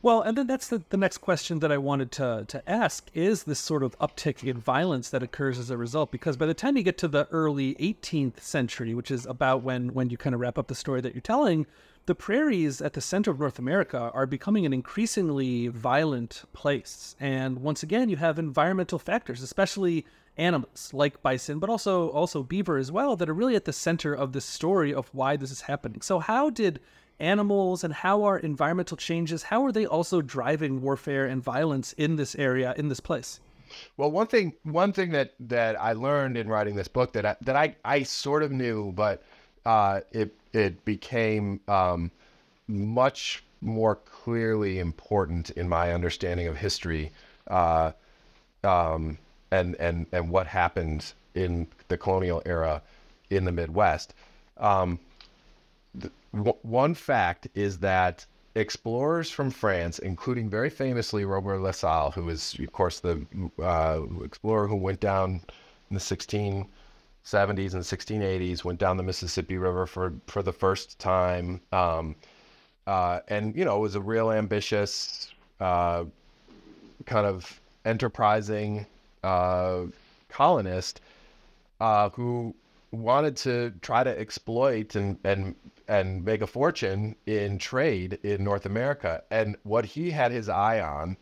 Well, and then that's the, the next question that I wanted to, to ask is this sort of uptick in violence that occurs as a result? Because by the time you get to the early 18th century, which is about when, when you kind of wrap up the story that you're telling, the prairies at the center of North America are becoming an increasingly violent place. And once again, you have environmental factors, especially animals like bison, but also also beaver as well, that are really at the center of the story of why this is happening. So how did animals and how are environmental changes, how are they also driving warfare and violence in this area, in this place? Well, one thing one thing that that I learned in writing this book that I, that I, I sort of knew, but uh, it it became um, much more clearly important in my understanding of history. Uh, um, and and and what happened in the colonial era in the Midwest. Um, w- one fact is that explorers from France, including very famously Robert La Salle, who was, of course, the uh, explorer who went down in the 1670s and 1680s, went down the Mississippi River for, for the first time. Um, uh, and, you know, was a real ambitious, uh, kind of enterprising uh, colonist uh, who wanted to try to exploit and and and make a fortune in trade in North America. And what he had his eye on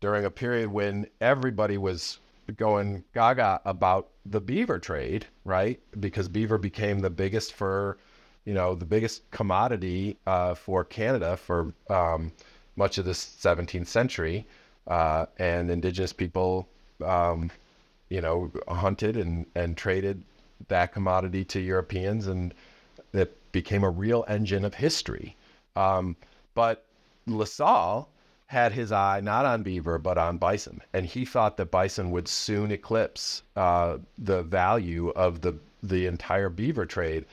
during a period when everybody was going gaga about the beaver trade, right? Because beaver became the biggest for, you know, the biggest commodity uh, for Canada for um, much of the 17th century, uh, and Indigenous people um, you know, hunted and, and traded that commodity to Europeans, and it became a real engine of history. Um, but La Salle had his eye not on beaver but on bison, and he thought that bison would soon eclipse uh, the value of the the entire beaver trade,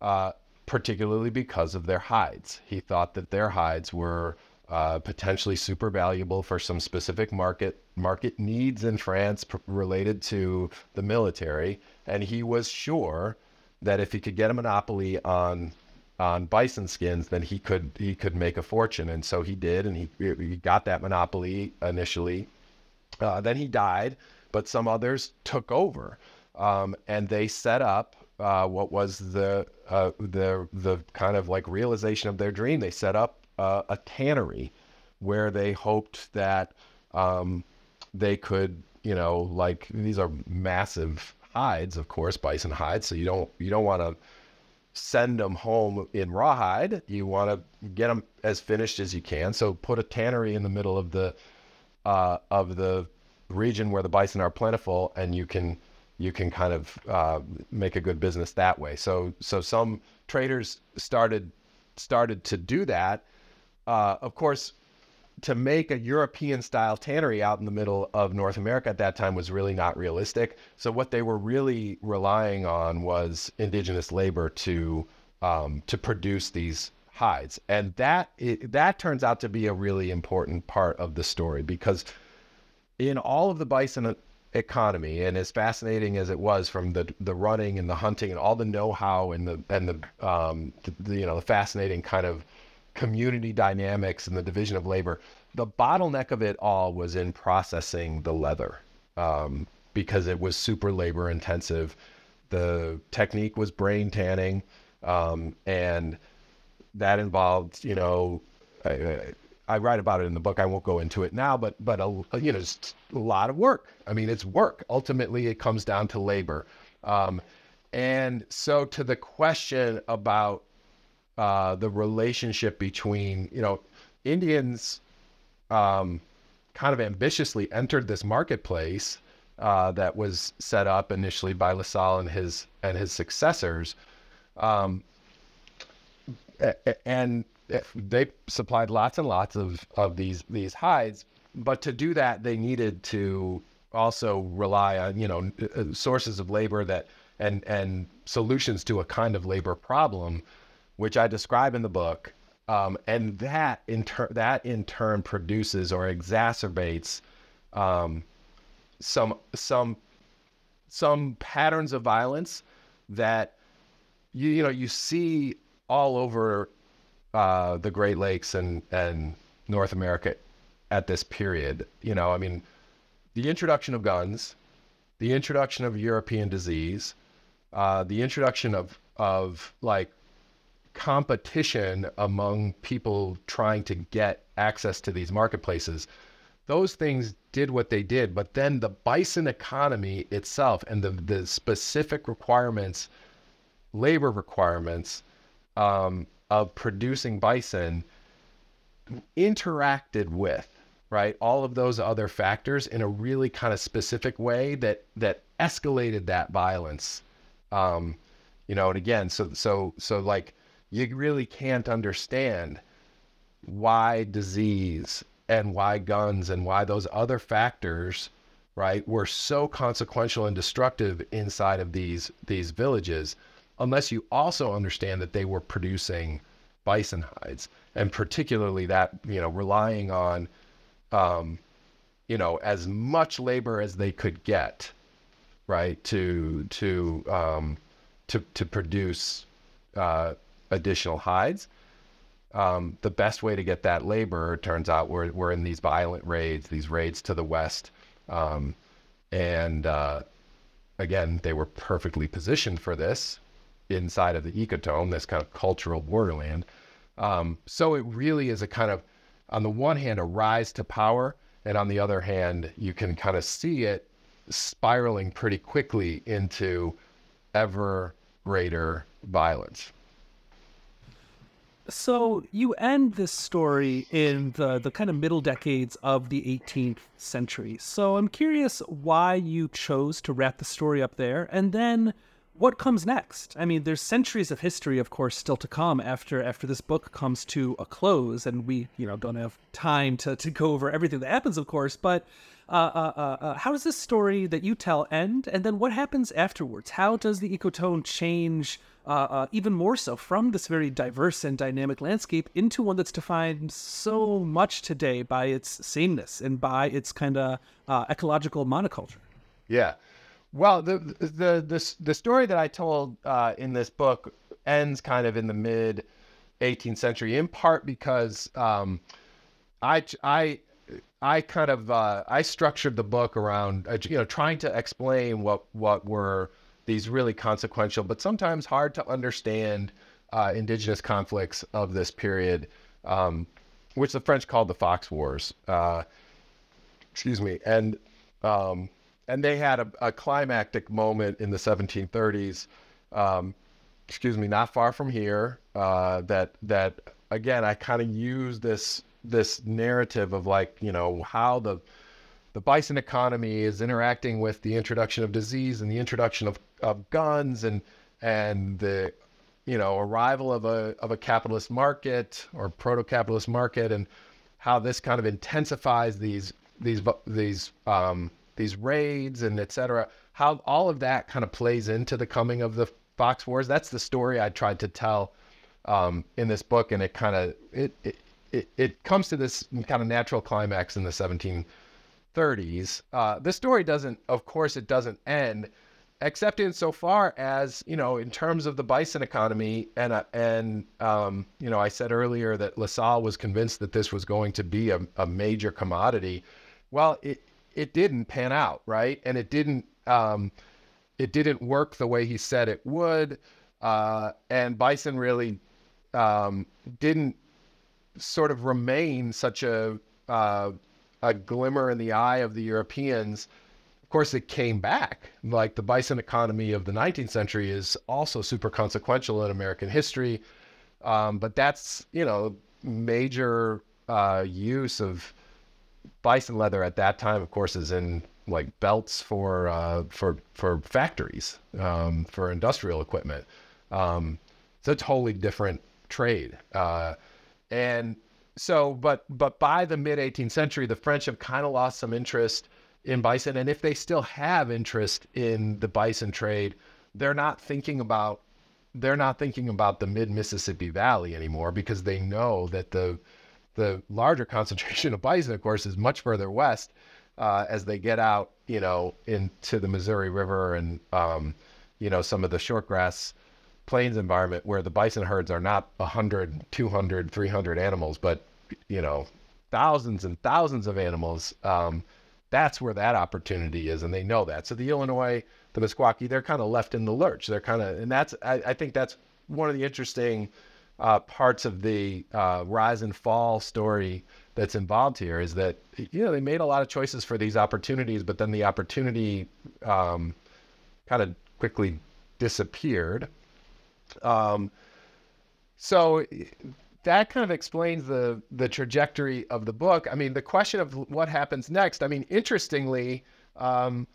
uh, particularly because of their hides. He thought that their hides were uh, potentially super valuable for some specific market market needs in France related to the military, and he was sure that if he could get a monopoly on on bison skins, then he could he could make a fortune, and so he did, and he he got that monopoly initially, Uh, then he died, but some others took over, um, and they set up uh, what was the uh, the the kind of like realization of their dream. They set up uh, a tannery where they hoped that um, they could, you know, like these are massive hides, of course, bison hides. So you don't you don't want to send them home in rawhide. You want to get them as finished as you can. So put a tannery in the middle of the uh, of the region where the bison are plentiful, and you can you can kind of uh, make a good business that way. So so some traders started started to do that. Uh, of course, to make a European style tannery out in the middle of North America at that time was really not realistic. So what they were really relying on was indigenous labor to um, to produce these hides, and that it, that turns out to be a really important part of the story because in all of the bison economy and as fascinating as it was from the the running and the hunting and all the know-how and the and the, um, the you know the fascinating kind of community dynamics and the division of labor the bottleneck of it all was in processing the leather um, because it was super labor intensive the technique was brain tanning um, and that involved you know I, I write about it in the book. I won't go into it now, but but a, you know, it's a lot of work. I mean, it's work. Ultimately, it comes down to labor. Um, and so, to the question about uh, the relationship between you know Indians, um, kind of ambitiously entered this marketplace uh, that was set up initially by La Salle and his and his successors. Um, and they supplied lots and lots of, of these these hides, but to do that, they needed to also rely on you know uh, sources of labor that and and solutions to a kind of labor problem, which I describe in the book, um, and that in turn that in turn produces or exacerbates um, some some some patterns of violence that you you know you see all over uh, the Great Lakes and and North America at this period. You know, I mean, the introduction of guns, the introduction of European disease, uh, the introduction of of like competition among people trying to get access to these marketplaces. Those things did what they did, but then the bison economy itself and the the specific requirements, labor requirements, um, of producing bison interacted with right all of those other factors in a really kind of specific way that that escalated that violence um you know and again so so so like you really can't understand why disease and why guns and why those other factors right were so consequential and destructive inside of these these villages unless you also understand that they were producing bison hides, and particularly that you know relying on, um, you know, as much labor as they could get, right, to to um, to to produce uh, additional hides. Um, the best way to get that labor turns out we're, we're in these violent raids, these raids to the west. Um, and uh, again, they were perfectly positioned for this inside of the ecotone, this kind of cultural borderland. Um, so it really is a kind of, on the one hand, a rise to power, and on the other hand, you can kind of see it spiraling pretty quickly into ever greater violence. So you end this story in the, the kind of middle decades of the 18th century. So I'm curious why you chose to wrap the story up there, and then what comes next? I mean, there's centuries of history, of course, still to come after after this book comes to a close, and we, you know, don't have time to, to go over everything that happens, of course. But uh, uh, uh, how does this story that you tell end, and then what happens afterwards? How does the ecotone change even more so from this very diverse and dynamic landscape into one that's defined so much today by its sameness and by its kind of ecological monoculture? Yeah. Well, the the the the story that I told uh, in this book ends kind of in the mid 18th century, in part because um, I I I kind of uh, I structured the book around uh, you know trying to explain what what were these really consequential but sometimes hard to understand uh, indigenous conflicts of this period, um, which the French called the Fox Wars. Uh, excuse me, and um, and they had a, a, climactic moment in the 1730s. Um, excuse me, not far from here. Uh, that that again, I kind of use this this narrative of like you know how the the bison economy is interacting with the introduction of disease and the introduction of, of guns and and the you know arrival of a of a capitalist market or proto-capitalist market and how this kind of intensifies these these these um, these raids and et cetera how all of that kind of plays into the coming of the fox wars. That's the story i tried to tell um, in this book and it kind of it, it it, it comes to this kind of natural climax in the 1730s. Uh, the story doesn't, of course, it doesn't end, except in so far as you know, in terms of the bison economy, and uh, and um, you know, I said earlier that LaSalle was convinced that this was going to be a, a major commodity. Well, it it didn't pan out, right? And it didn't um, it didn't work the way he said it would. Uh, and bison really um, didn't sort of remain such a uh, a glimmer in the eye of the Europeans. Of course, it came back. Like the bison economy of the 19th century is also super consequential in American history. Um, but that's you know major uh, use of bison leather at that time. Of course, is in like belts for uh, for for factories um, for industrial equipment. Um, it's a totally different trade. Uh, and so, but but by the mid 18th century, the French have kind of lost some interest in bison, and if they still have interest in the bison trade, they're not thinking about they're not thinking about the mid Mississippi Valley anymore because they know that the the larger concentration of bison, of course, is much further west uh, as they get out, you know, into the Missouri River and um, you know some of the shortgrass plains environment where the bison herds are not 100 200 300 animals but you know thousands and thousands of animals um, that's where that opportunity is and they know that. So the illinois the meskwaki they're kind of left in the lurch. They're kind of and that's I, I, think that's one of the interesting uh, parts of the uh, rise and fall story that's involved here is that you know they made a lot of choices for these opportunities but then the opportunity um, kind of quickly disappeared um, so that kind of explains the the trajectory of the book. I mean, the question of what happens next. I mean, interestingly, um,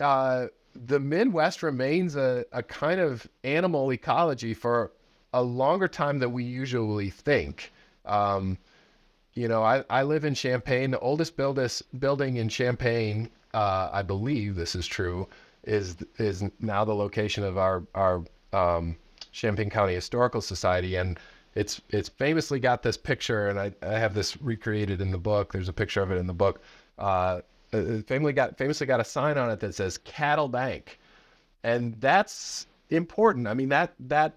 uh, the Midwest remains a, a kind of animal ecology for a longer time than we usually think. Um, you know, I, I live in Champaign. The oldest buildest building in Champaign, uh, I believe this is true, is is now the location of our our um, Champaign County Historical Society, and it's it's famously got this picture, and I, I have this recreated in the book. There's a picture of it in the book. Uh, famously got famously got a sign on it that says Cattle Bank, and that's important. I mean that that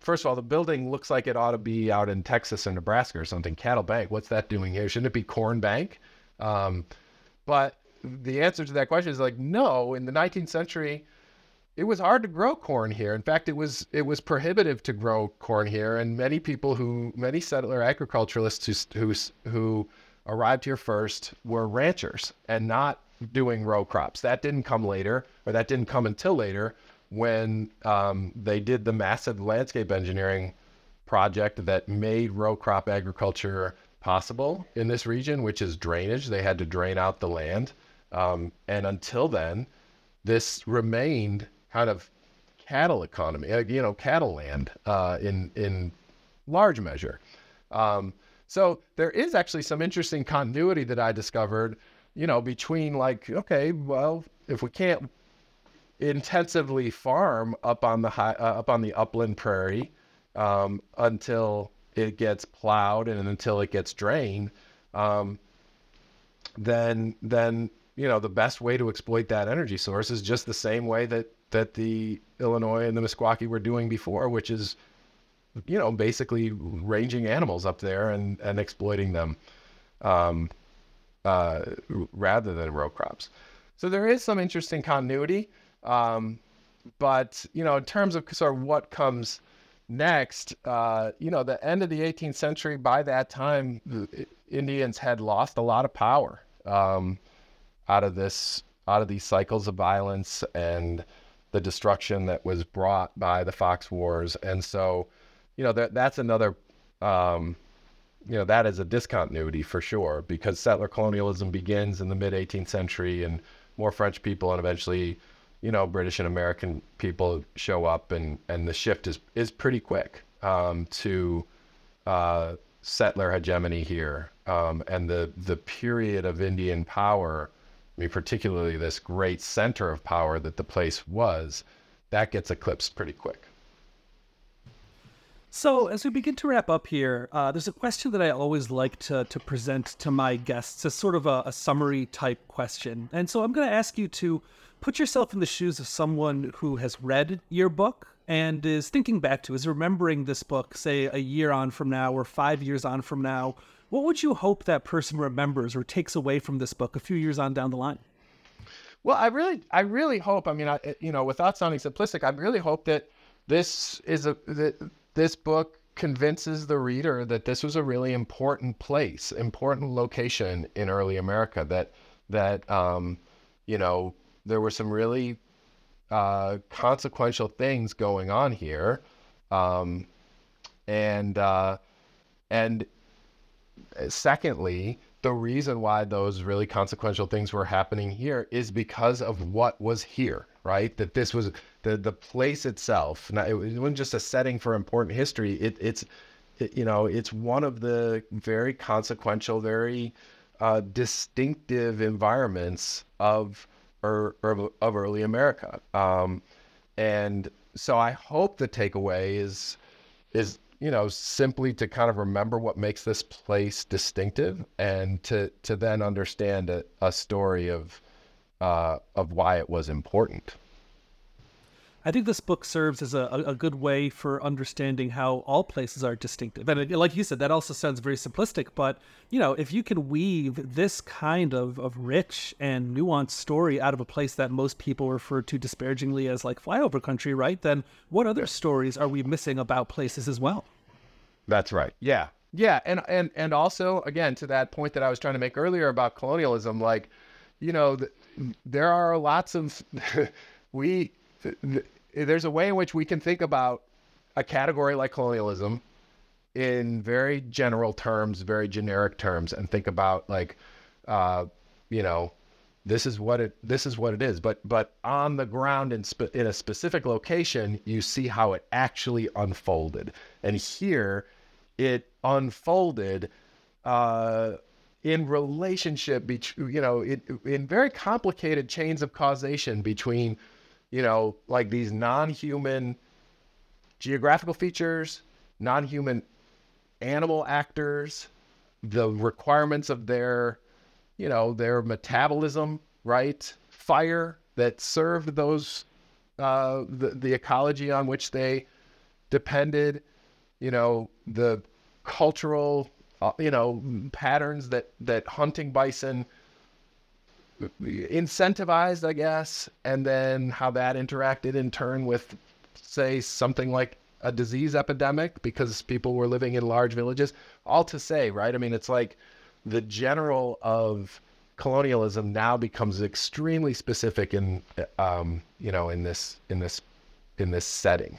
first of all, the building looks like it ought to be out in Texas or Nebraska or something. Cattle Bank, what's that doing here? Shouldn't it be Corn Bank? Um, but the answer to that question is like no. In the 19th century, it was hard to grow corn here. In fact, it was it was prohibitive to grow corn here, and many people who many settler agriculturalists who who, who arrived here first were ranchers and not doing row crops. That didn't come later, or that didn't come until later when um, they did the massive landscape engineering project that made row crop agriculture possible in this region, which is drainage. They had to drain out the land, um, and until then, this remained kind of cattle economy, uh, you know, cattle land uh, in in large measure. Um, so there is actually some interesting continuity that I discovered, you know, between like, okay, well, if we can't intensively farm up on the high, uh, up on the upland prairie um, until it gets plowed and until it gets drained, um, then then you know the best way to exploit that energy source is just the same way that that the Illinois and the Meskwaki were doing before, which is, you know, basically ranging animals up there and, and exploiting them. um, uh, rather than row crops. So there is some interesting continuity. Um, but you know, in terms of sort of what comes next, uh, you know, the end of the 18th century. By that time, the Indians had lost a lot of power um, out of this, out of these cycles of violence and the destruction that was brought by the Fox Wars. And so, you know, that that's another. Um, you know that is a discontinuity for sure because settler colonialism begins in the mid 18th century and more French people and eventually you know, British and American people show up, and and the shift is is pretty quick um, to uh, settler hegemony here, um, and the the period of Indian power. I mean, particularly this great center of power that the place was, that gets eclipsed pretty quick. So, as we begin to wrap up here, uh, there's a question that I always like to, to present to my guests as sort of a, a summary type question. And so I'm going to ask you to put yourself in the shoes of someone who has read your book and is thinking back to, is remembering this book, say a year on from now or five years on from now. What would you hope that person remembers or takes away from this book a few years on down the line? Well, I really, I really hope. I mean, I, you know, without sounding simplistic, I really hope that this is a that this book convinces the reader that this was a really important place, important location in early America. That that um, you know there were some really uh, consequential things going on here, um, and uh, and secondly, the reason why those really consequential things were happening here is because of what was here, right? That this was the the place itself. Now, it wasn't just a setting for important history. It, it's it, you know it's one of the very consequential, very uh, distinctive environments of or, or of early America. Um, and so I hope the takeaway is is you know simply to kind of remember what makes this place distinctive and to to then understand a, a story of uh, of why it was important. I think this book serves as a, a good way for understanding how all places are distinctive. And like you said, that also sounds very simplistic, but you know, if you can weave this kind of, of rich and nuanced story out of a place that most people refer to disparagingly as like flyover country, right? Then what other stories are we missing about places as well? That's right. Yeah. Yeah. And and and also again to that point that I was trying to make earlier about colonialism, like, you know, th- there are lots of we th- there's a way in which we can think about a category like colonialism in very general terms, very generic terms, and think about like, uh, you know, this is what it this is what it is. But but on the ground in spe- in a specific location, you see how it actually unfolded, and here it unfolded. Uh, in relationship between you know it, in very complicated chains of causation between you know, like these non-human geographical features, non-human animal actors, the requirements of their, you know, their metabolism, right? Fire that served those uh, the the ecology on which they depended, you know, the cultural, uh, you know, patterns that that hunting bison incentivized, I guess, and then how that interacted in turn with, say, something like a disease epidemic because people were living in large villages. All to say, right? I mean, it's like the general of colonialism now becomes extremely specific in, um, you know, in this in this in this setting.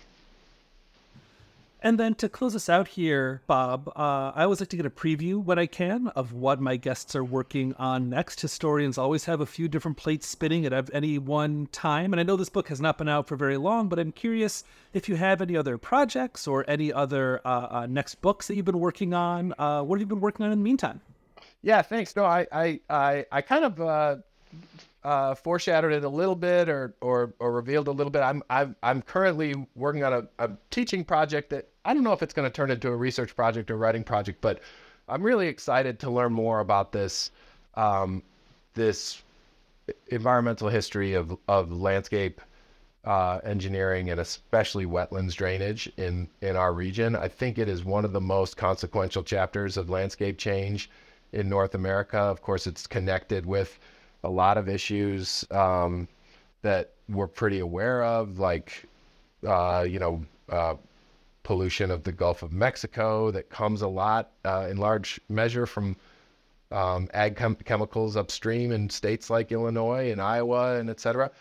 And then to close us out here, Bob, uh, I always like to get a preview when I can of what my guests are working on next. Historians always have a few different plates spinning at any one time. And I know this book has not been out for very long, but I'm curious if you have any other projects or any other uh, uh, next books that you've been working on. Uh, what have you been working on in the meantime? Yeah, thanks. No, I, I, I, I kind of uh, foreshadowed it a little bit or, or, or revealed a little bit. I'm, I'm, I'm currently working on a, a teaching project that I don't know if it's going to turn into a research project or writing project, but I'm really excited to learn more about this, um, this environmental history of, of landscape uh, engineering and especially wetlands drainage in, in our region. I think it is one of the most consequential chapters of landscape change in North America. Of course, it's connected with a lot of issues um, that we're pretty aware of, like, uh, you know, uh, pollution of the Gulf of Mexico that comes a lot uh, in large measure from um, ag chem- chemicals upstream in states like Illinois and Iowa and et cetera.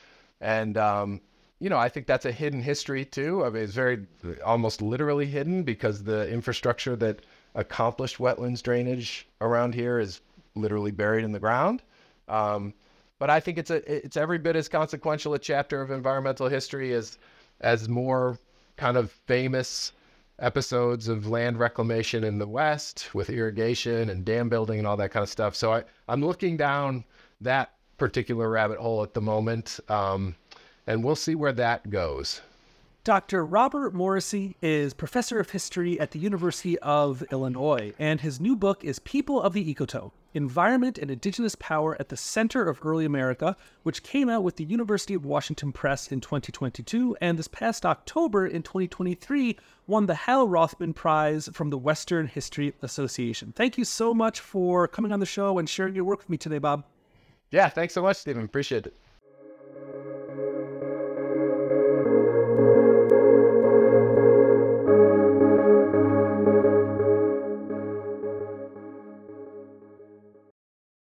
And, um, you know, I think that's a hidden history too. I mean, it's very almost literally hidden because the infrastructure that accomplished wetlands drainage around here is literally buried in the ground. Um, but I think it's a it's every bit as consequential a chapter of environmental history as as more kind of famous episodes of land reclamation in the West with irrigation and dam building and all that kind of stuff. So I, I'm looking down that particular rabbit hole at the moment, um, and we'll see where that goes. Dr. Robert Morrissey is professor of history at the University of Illinois, and his new book is People of the Ecotone Environment and Indigenous Power at the Center of Early America, which came out with the University of Washington Press in 2022, and this past October in 2023 won the Hal Rothman Prize from the Western History Association. Thank you so much for coming on the show and sharing your work with me today, Bob. Yeah, thanks so much, Stephen. Appreciate it.